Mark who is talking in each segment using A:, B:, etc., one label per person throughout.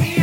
A: ich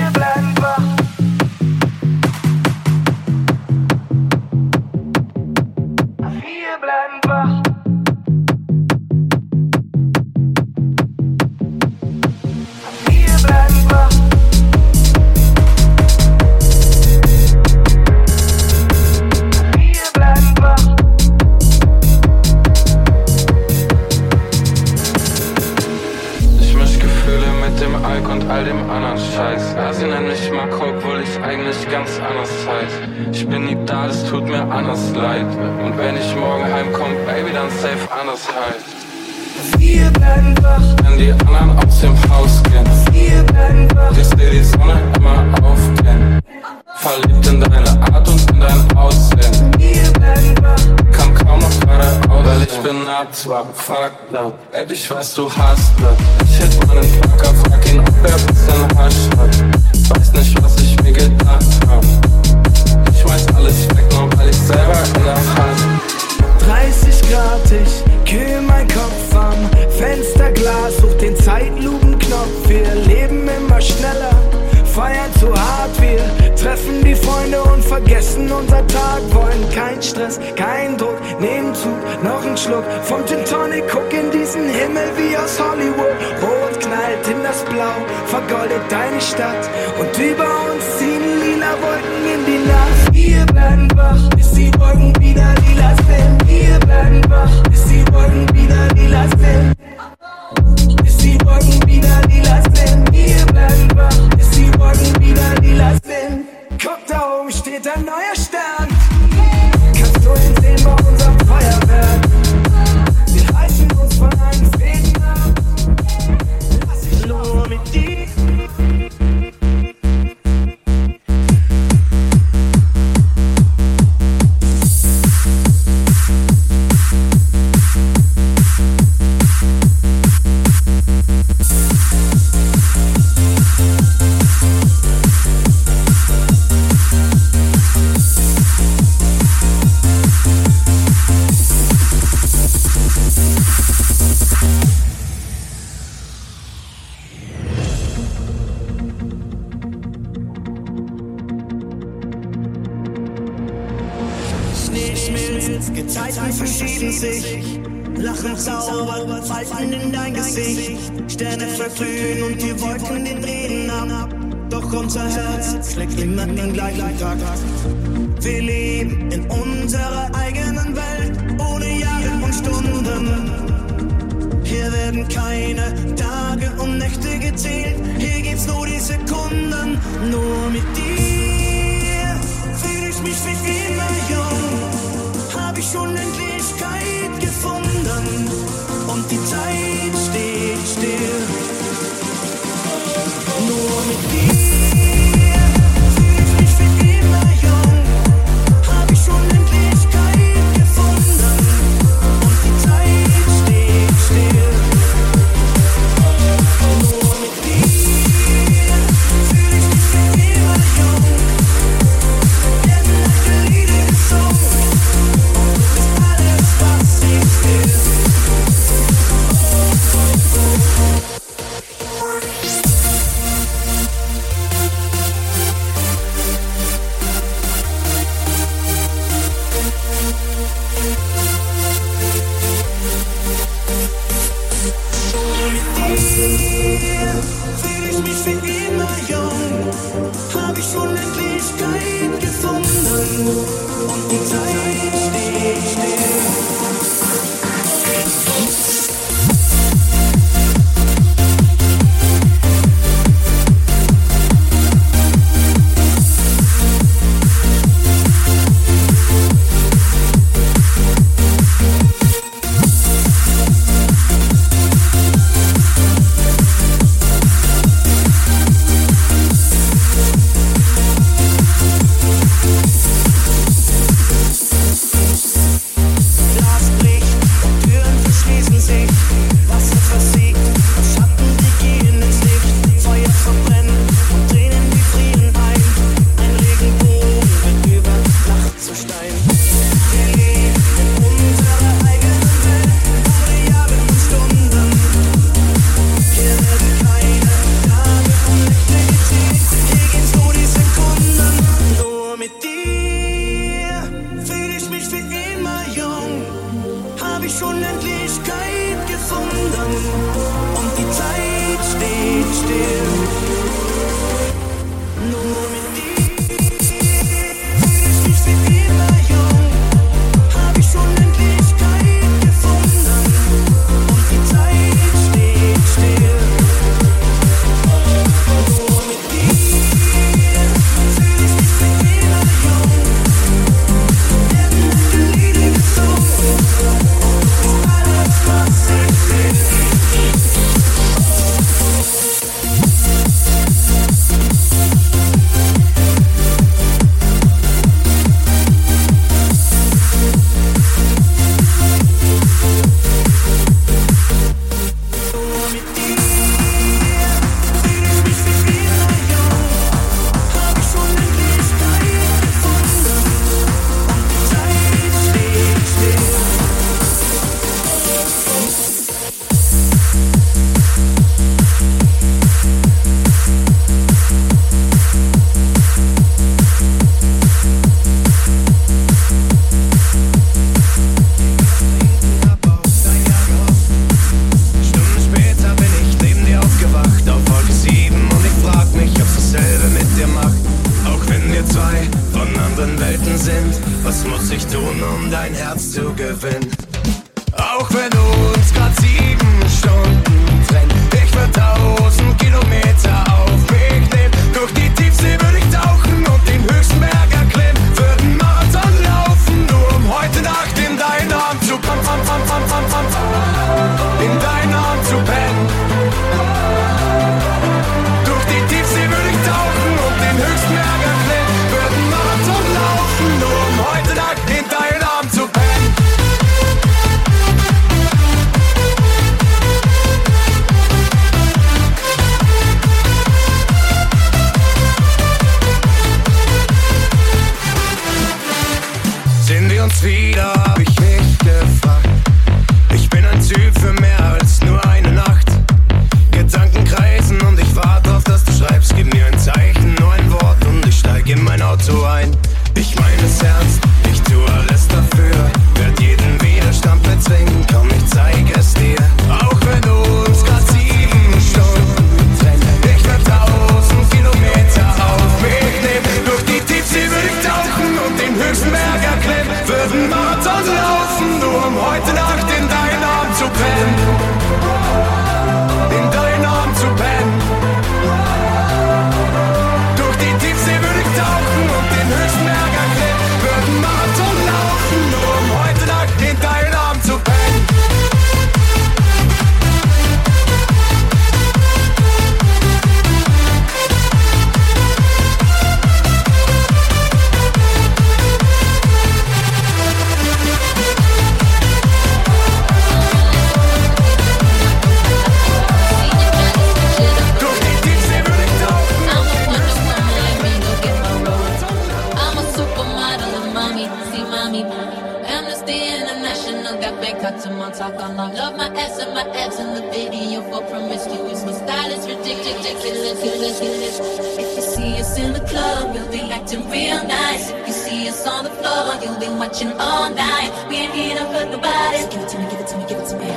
B: watching all night. We ain't here to put the bodies. Give it to me, give it to me, give it to me.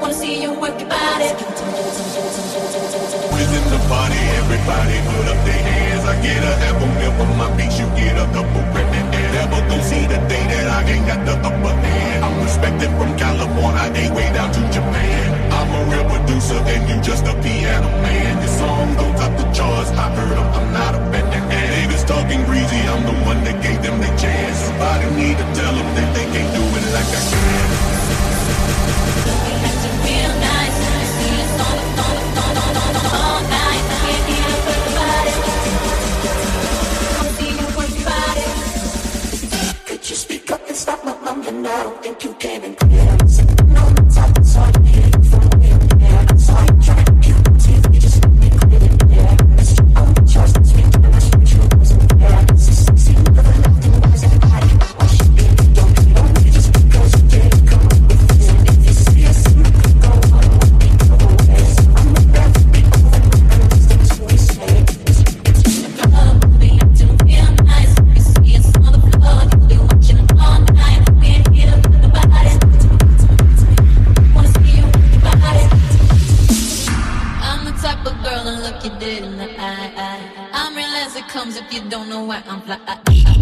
B: Wanna see you work your body. Give it to me, give it to me, give it to me, give it to me.
C: Within the party, everybody put up their hands. I get a apple milk from my beats. you get a couple pregnant and ever gon' see the day that I ain't got the upper hand. I'm respected from California, they way down to Japan. I'm a real producer and you just a piano man. Your song goes up the charts. I heard them, I'm not a fan talking greasy, I'm the one that gave them the chance. Somebody need to tell them that they can't do it like I can.
B: Looking gonna feel nice. don't know why I'm fly.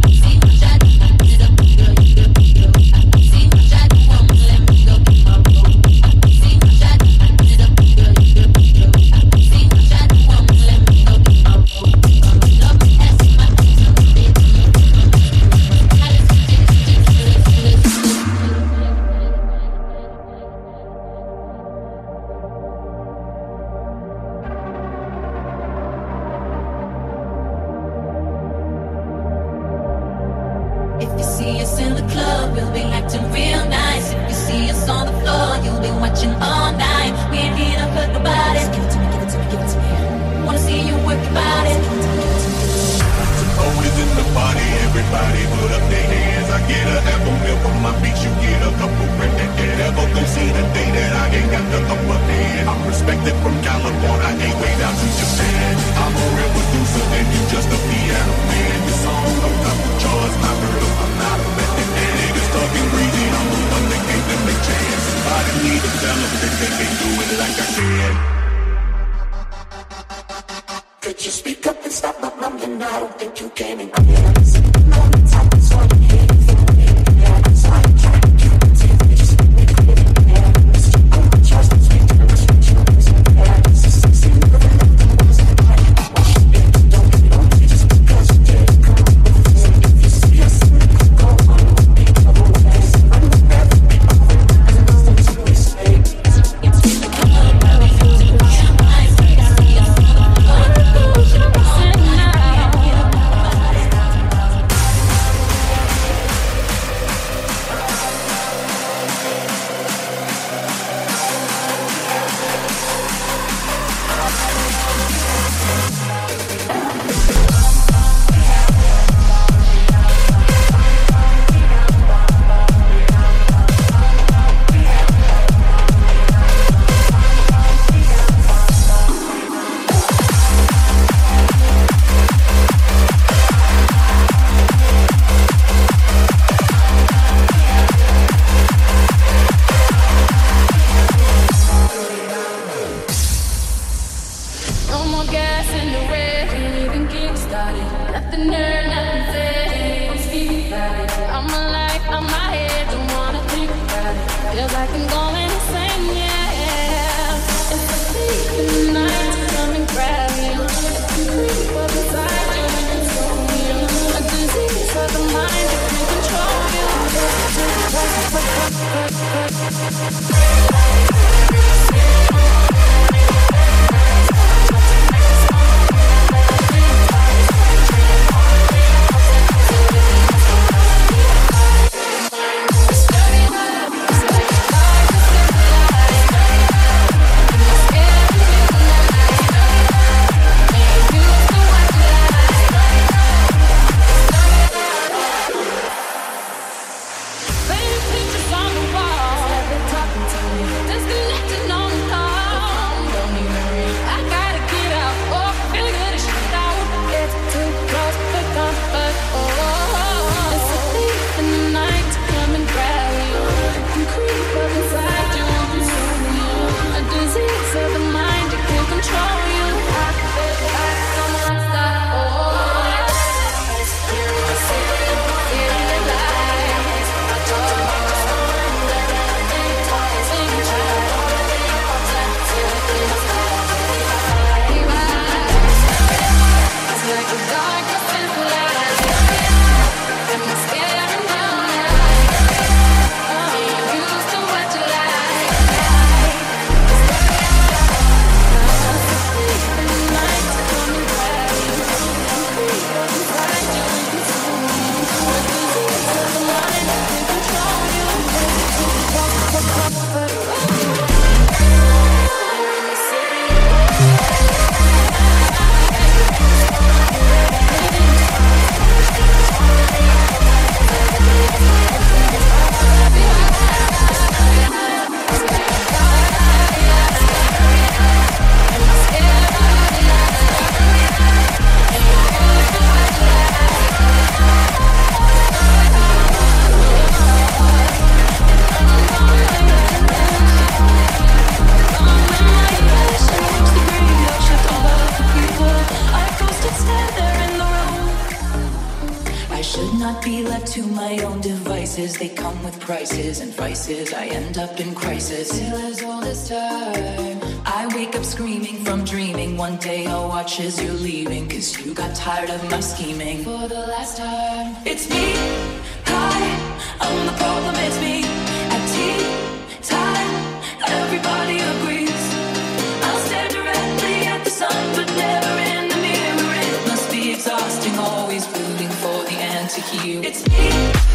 D: Devices. They come with prices and vices. I end up in crisis. Still as old as time. I wake up screaming from dreaming. One day I'll watch as you're leaving. Cause you got tired of my scheming. For the last time, it's me. Hi, I'm the problem, it's me. At tea time, everybody agrees. I'll stare directly at the sun, but never in the mirror. It must be exhausting, always rooting for the anti-hero. It's me.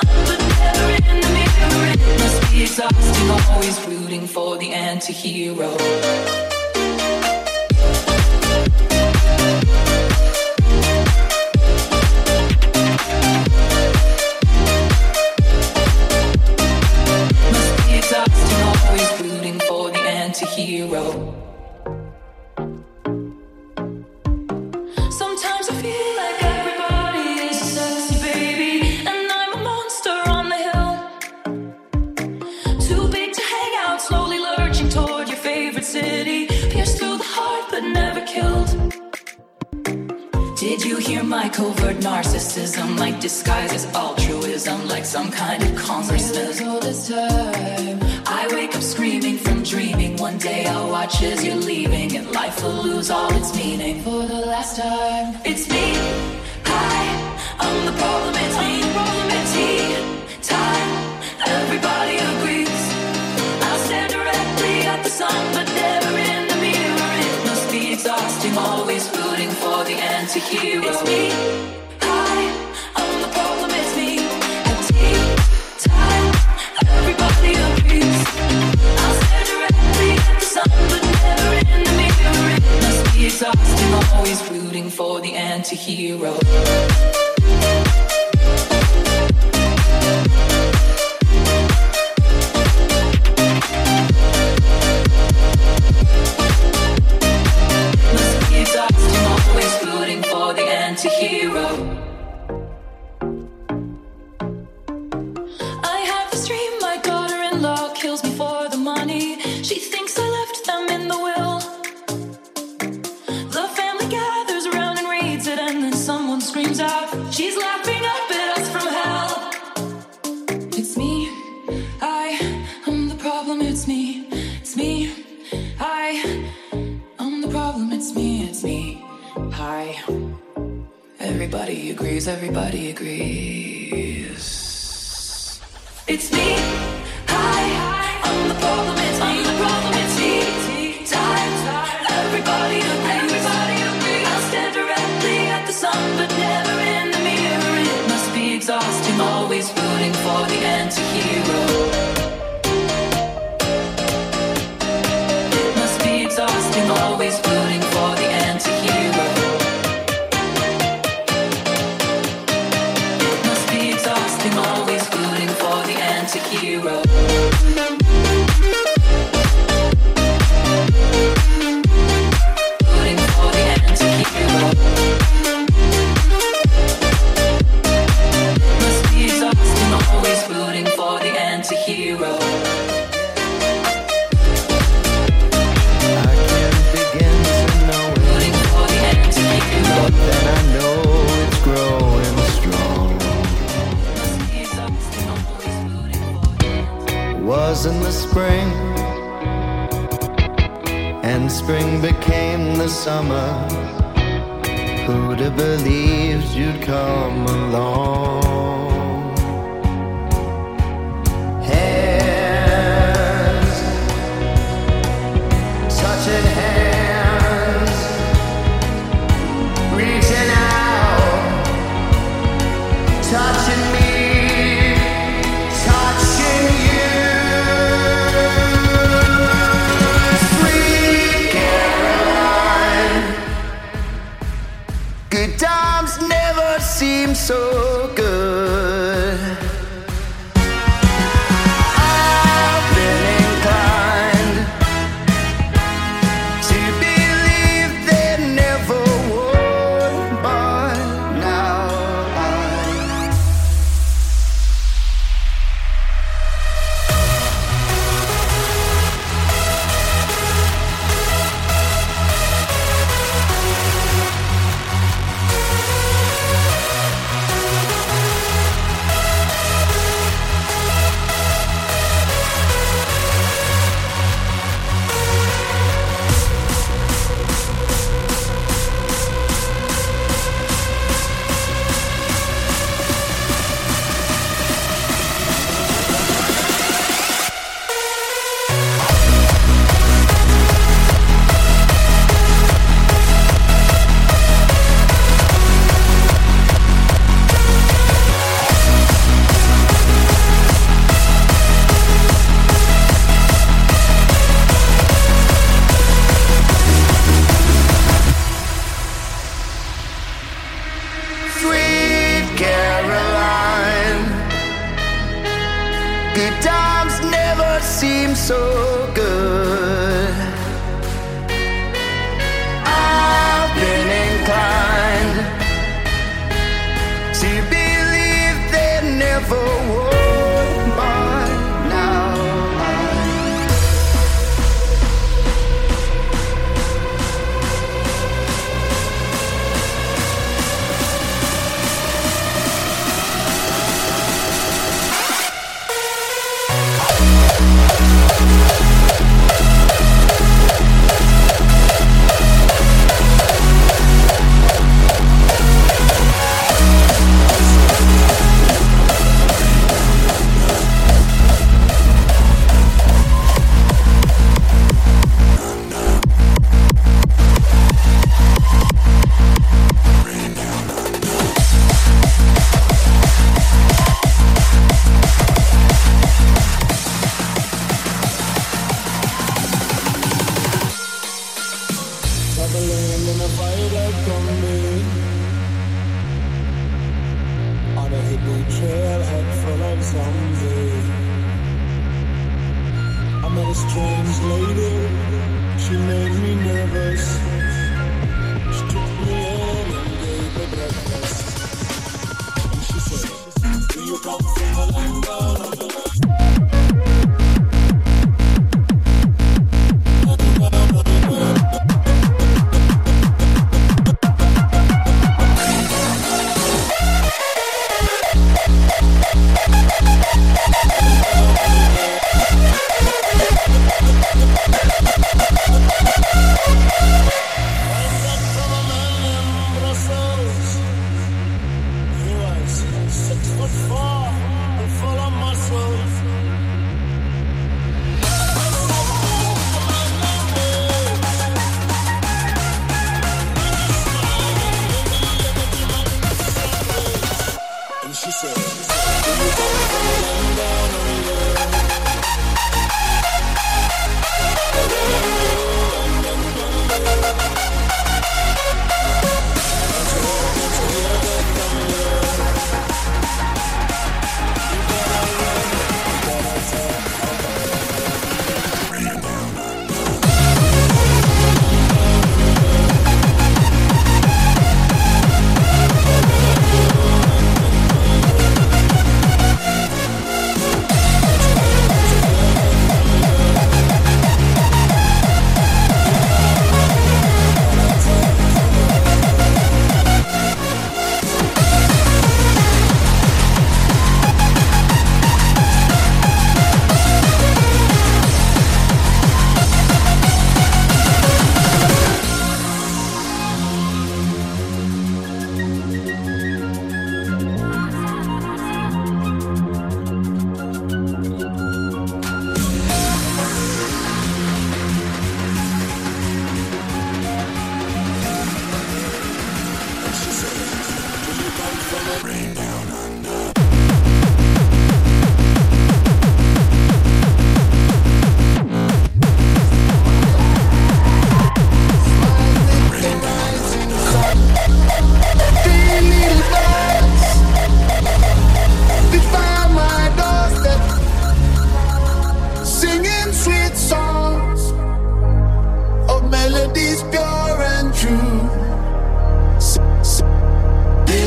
D: But never in the mirror. It must be exhausting, always rooting for the anti-hero. Must be exhausting, always rooting for the anti-hero. Did you hear my covert narcissism? Like disguised as altruism, like some kind of congressman. all this time. I wake up screaming from dreaming. One day I'll watch as you're leaving, and life will lose all its meaning. For the last time, it's me. Hi, I'm the problem. It's me. Problem. It's he. Time. Everybody mirror. It must be exhausting, always rooting for the anti-hero. agrees, everybody agrees. It's me, hi, hi. I'm the problem, it's me, I'm the problem, it's me. Time, everybody agrees. Everybody agrees. I stand directly at the sun, but never in the mirror. It must be exhausting, always rooting for the anti-hero.
E: Come.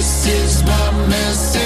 F: This is my message.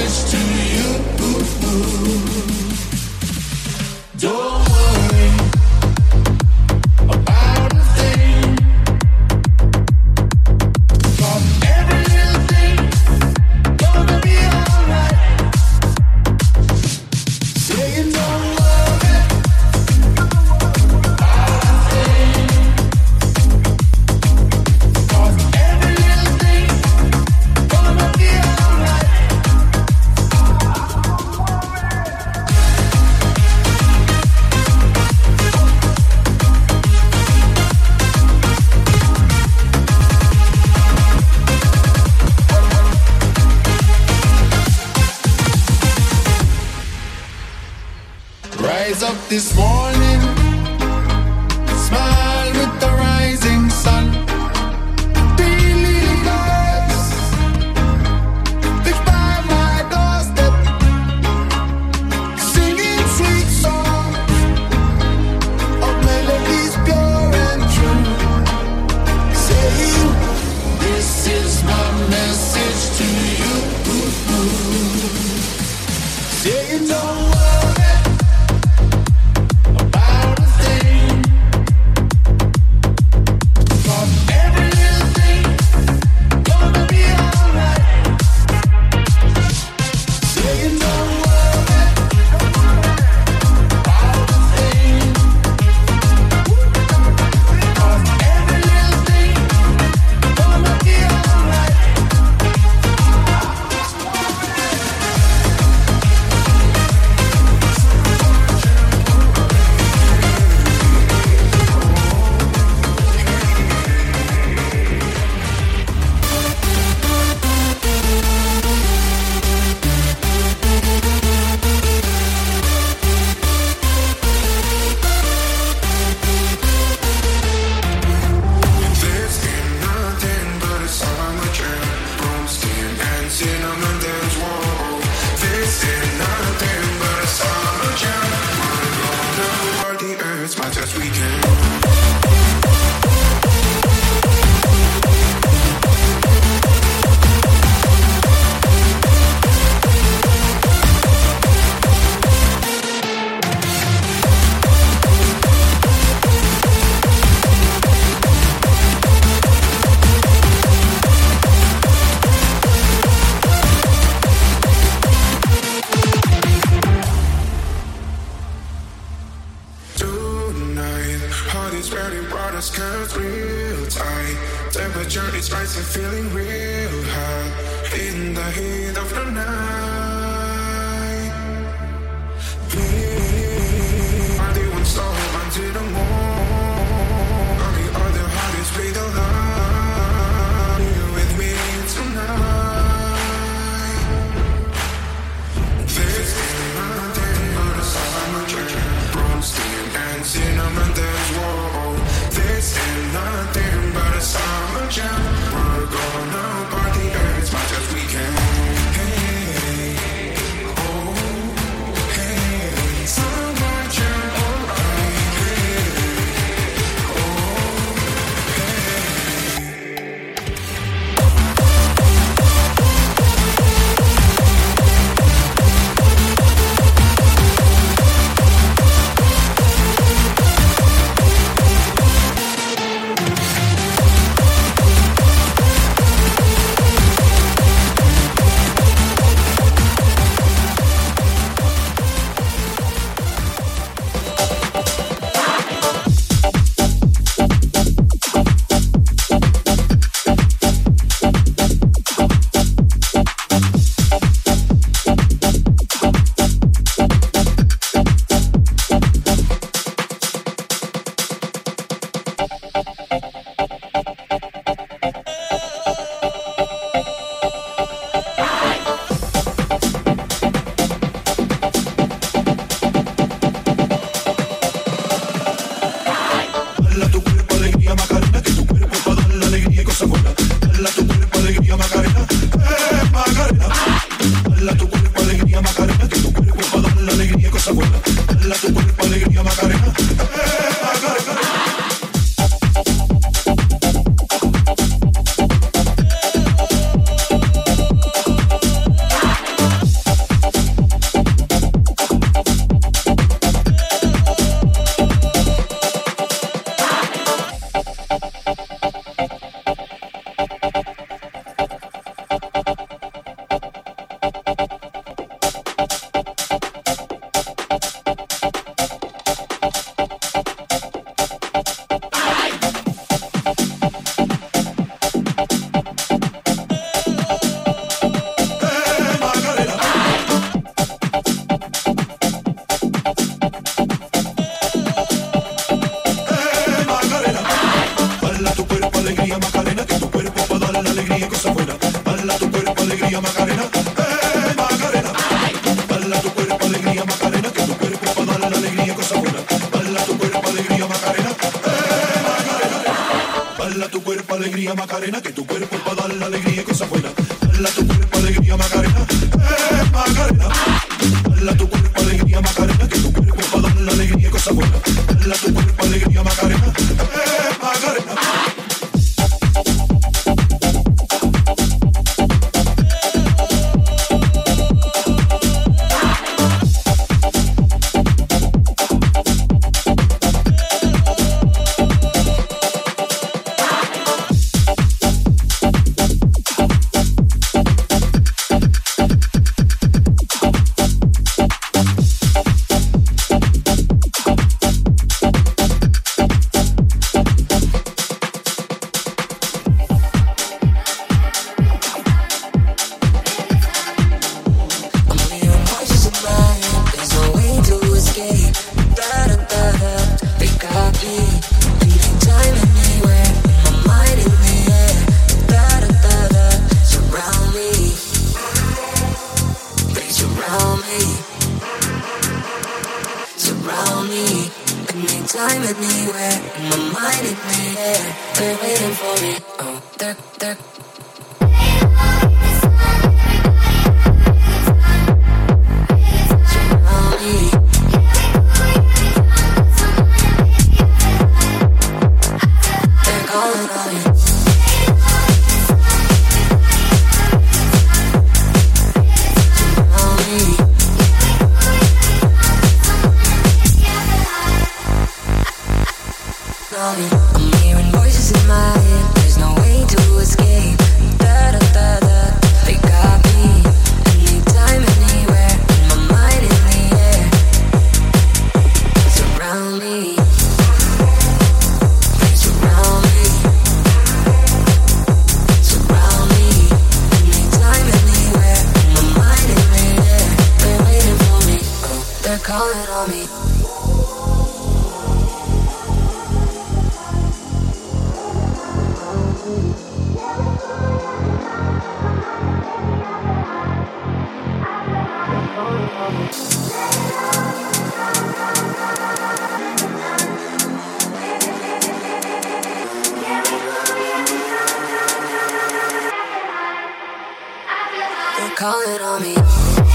G: Calling on me.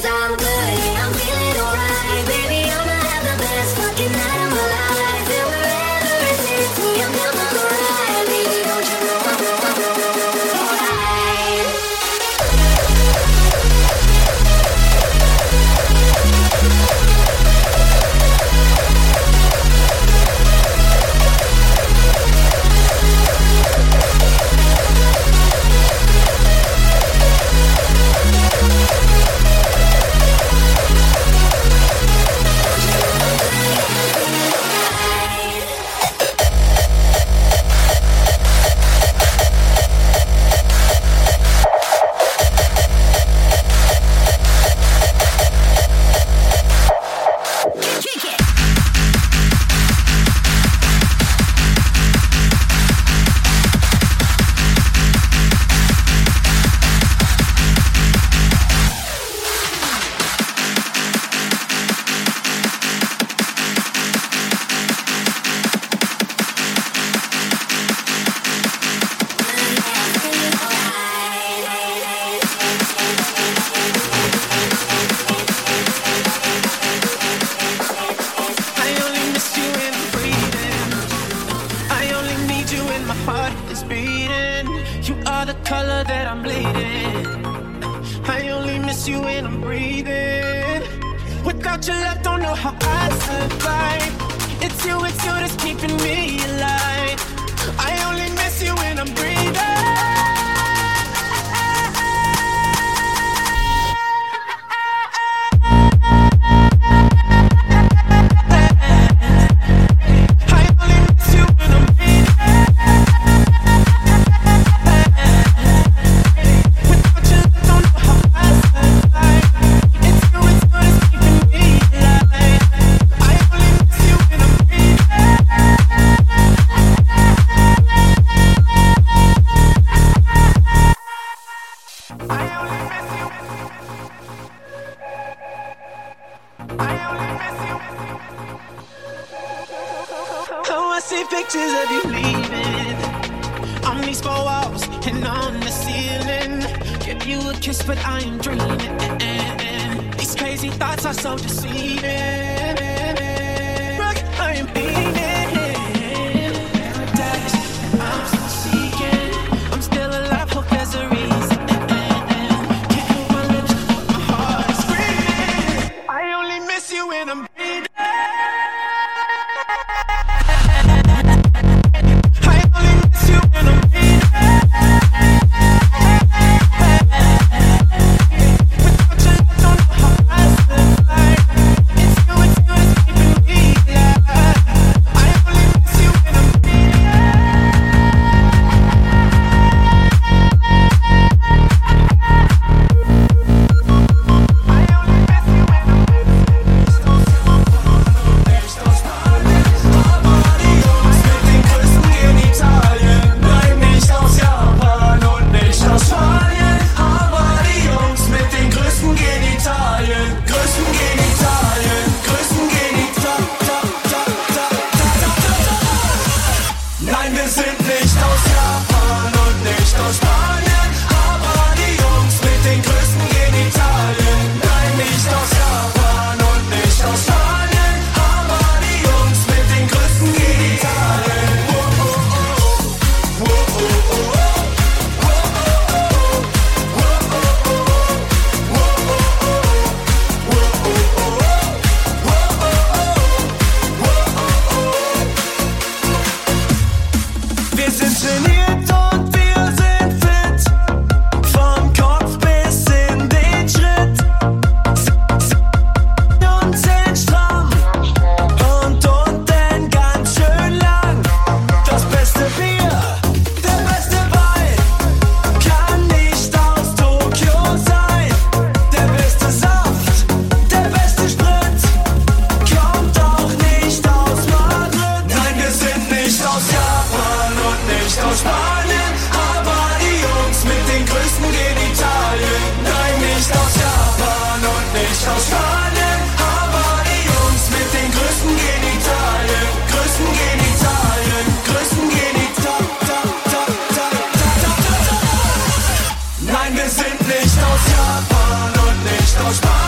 B: Cause I'm good,
H: keeping me
I: nicht aus Japan und nicht aus Spanien,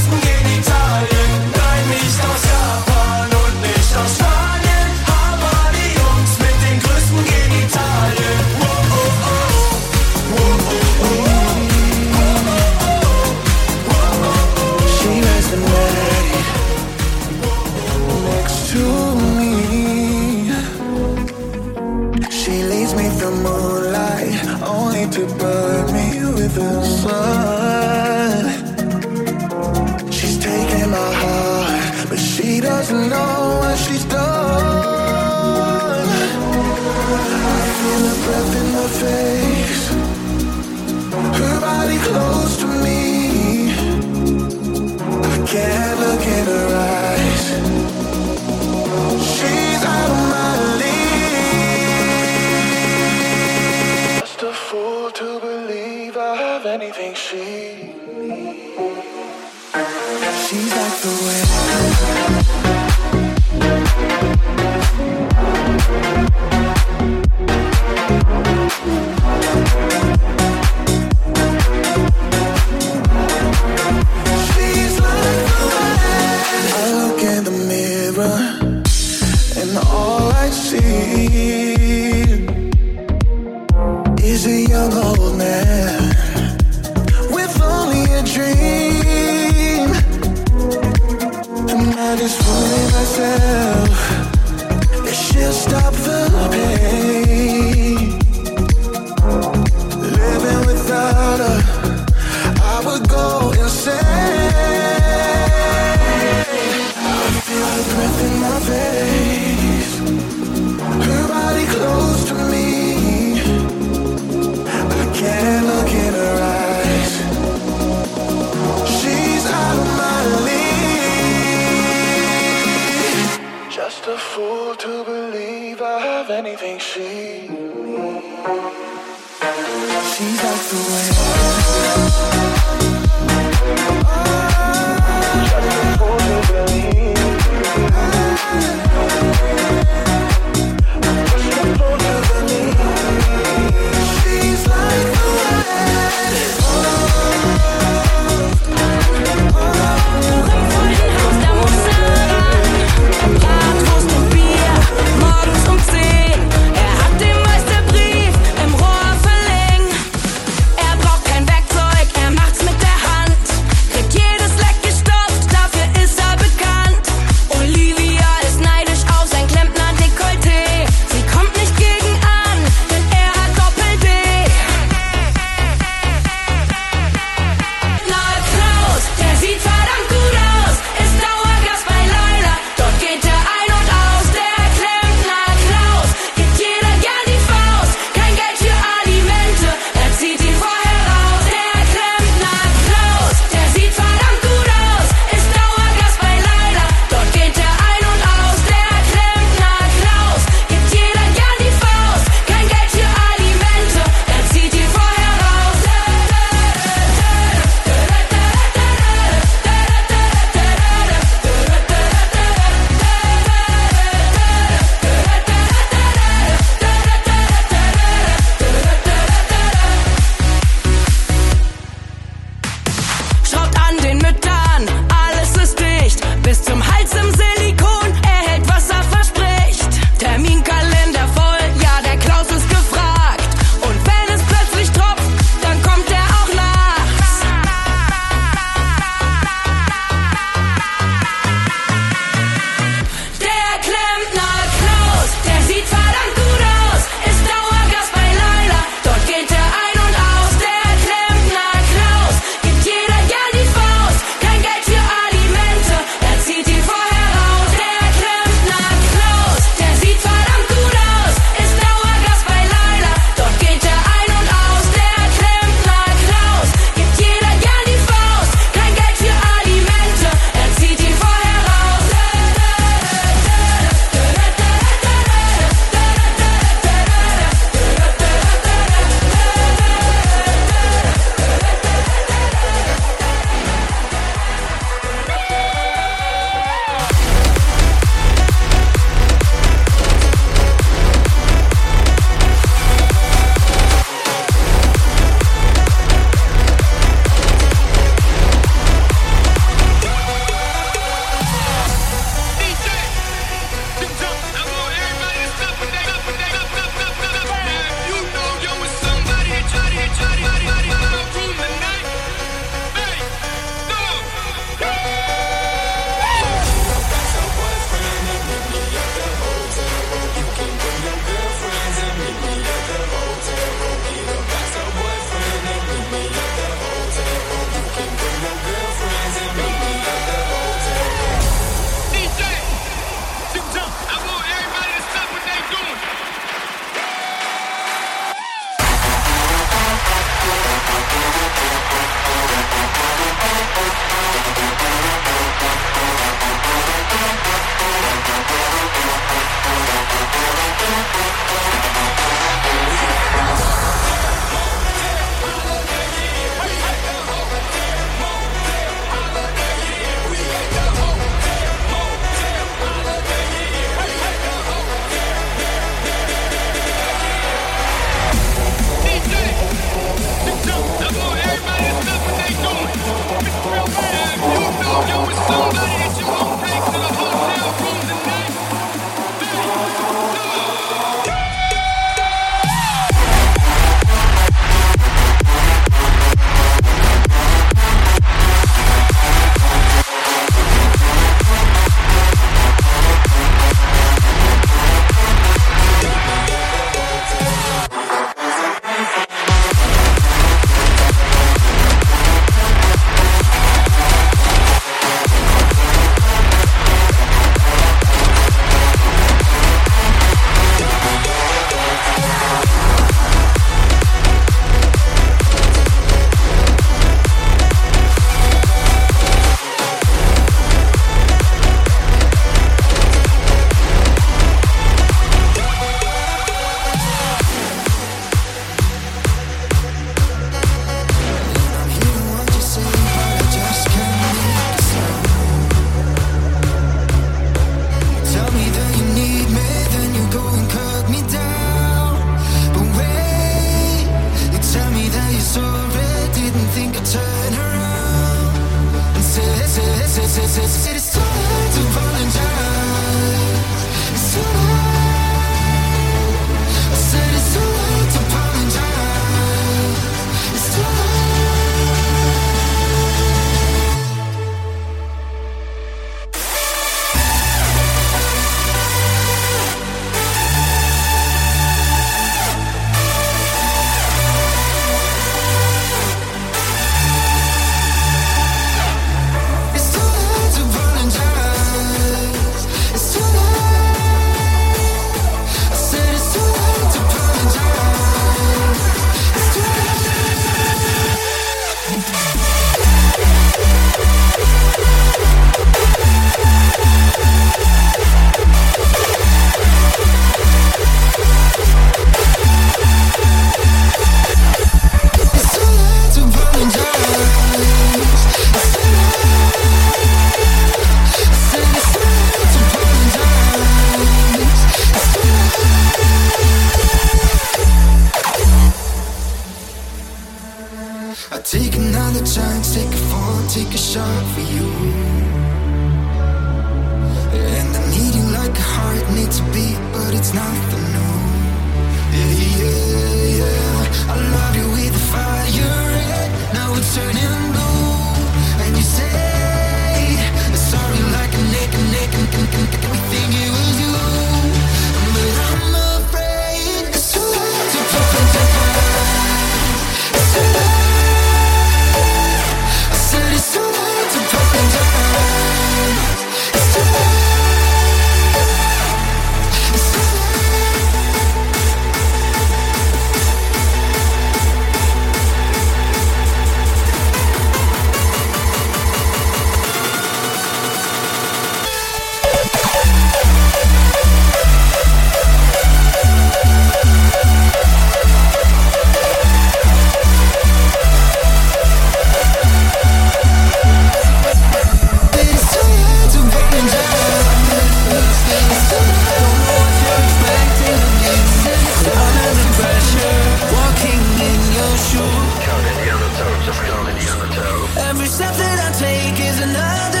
H: Every step that I take is another